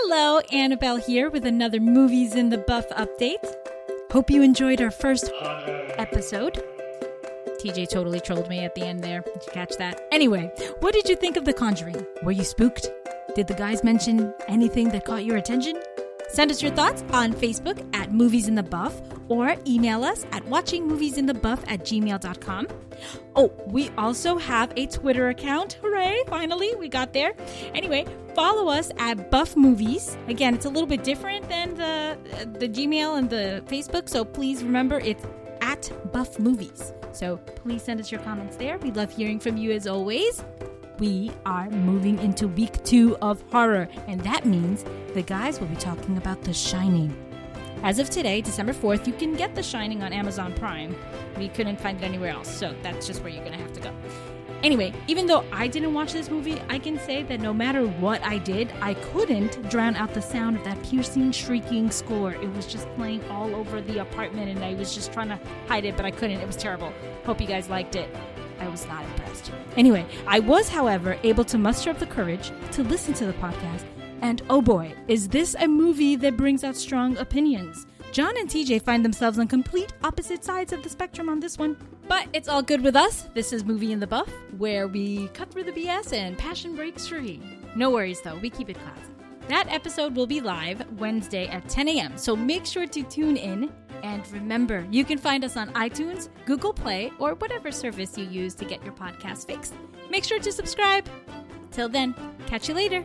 Hello, Annabelle here with another Movies in the Buff update. Hope you enjoyed our first episode. TJ totally trolled me at the end there. Did you catch that? Anyway, what did you think of The Conjuring? Were you spooked? Did the guys mention anything that caught your attention? Send us your thoughts on Facebook at Movies in the Buff or email us at watchingmoviesinthebuff at gmail.com. Oh, we also have a Twitter account. Hooray, finally, we got there. Anyway, follow us at Buff Movies. Again, it's a little bit different than the the Gmail and the Facebook, so please remember it's at Buff Movies. So please send us your comments there. We love hearing from you as always we are moving into week two of horror, and that means the guys will be talking about The Shining. As of today, December 4th, you can get The Shining on Amazon Prime. We couldn't find it anywhere else, so that's just where you're gonna have to go. Anyway, even though I didn't watch this movie, I can say that no matter what I did, I couldn't drown out the sound of that piercing, shrieking score. It was just playing all over the apartment, and I was just trying to hide it, but I couldn't. It was terrible. Hope you guys liked it. I was not impressed. Anyway, I was, however, able to muster up the courage to listen to the podcast. And oh boy, is this a movie that brings out strong opinions. John and TJ find themselves on complete opposite sides of the spectrum on this one. But it's all good with us. This is Movie in the Buff, where we cut through the BS and passion breaks free. No worries though, we keep it classy. That episode will be live Wednesday at 10 a.m., so make sure to tune in and remember, you can find us on iTunes, Google Play, or whatever service you use to get your podcast fixed. Make sure to subscribe. Till then, catch you later.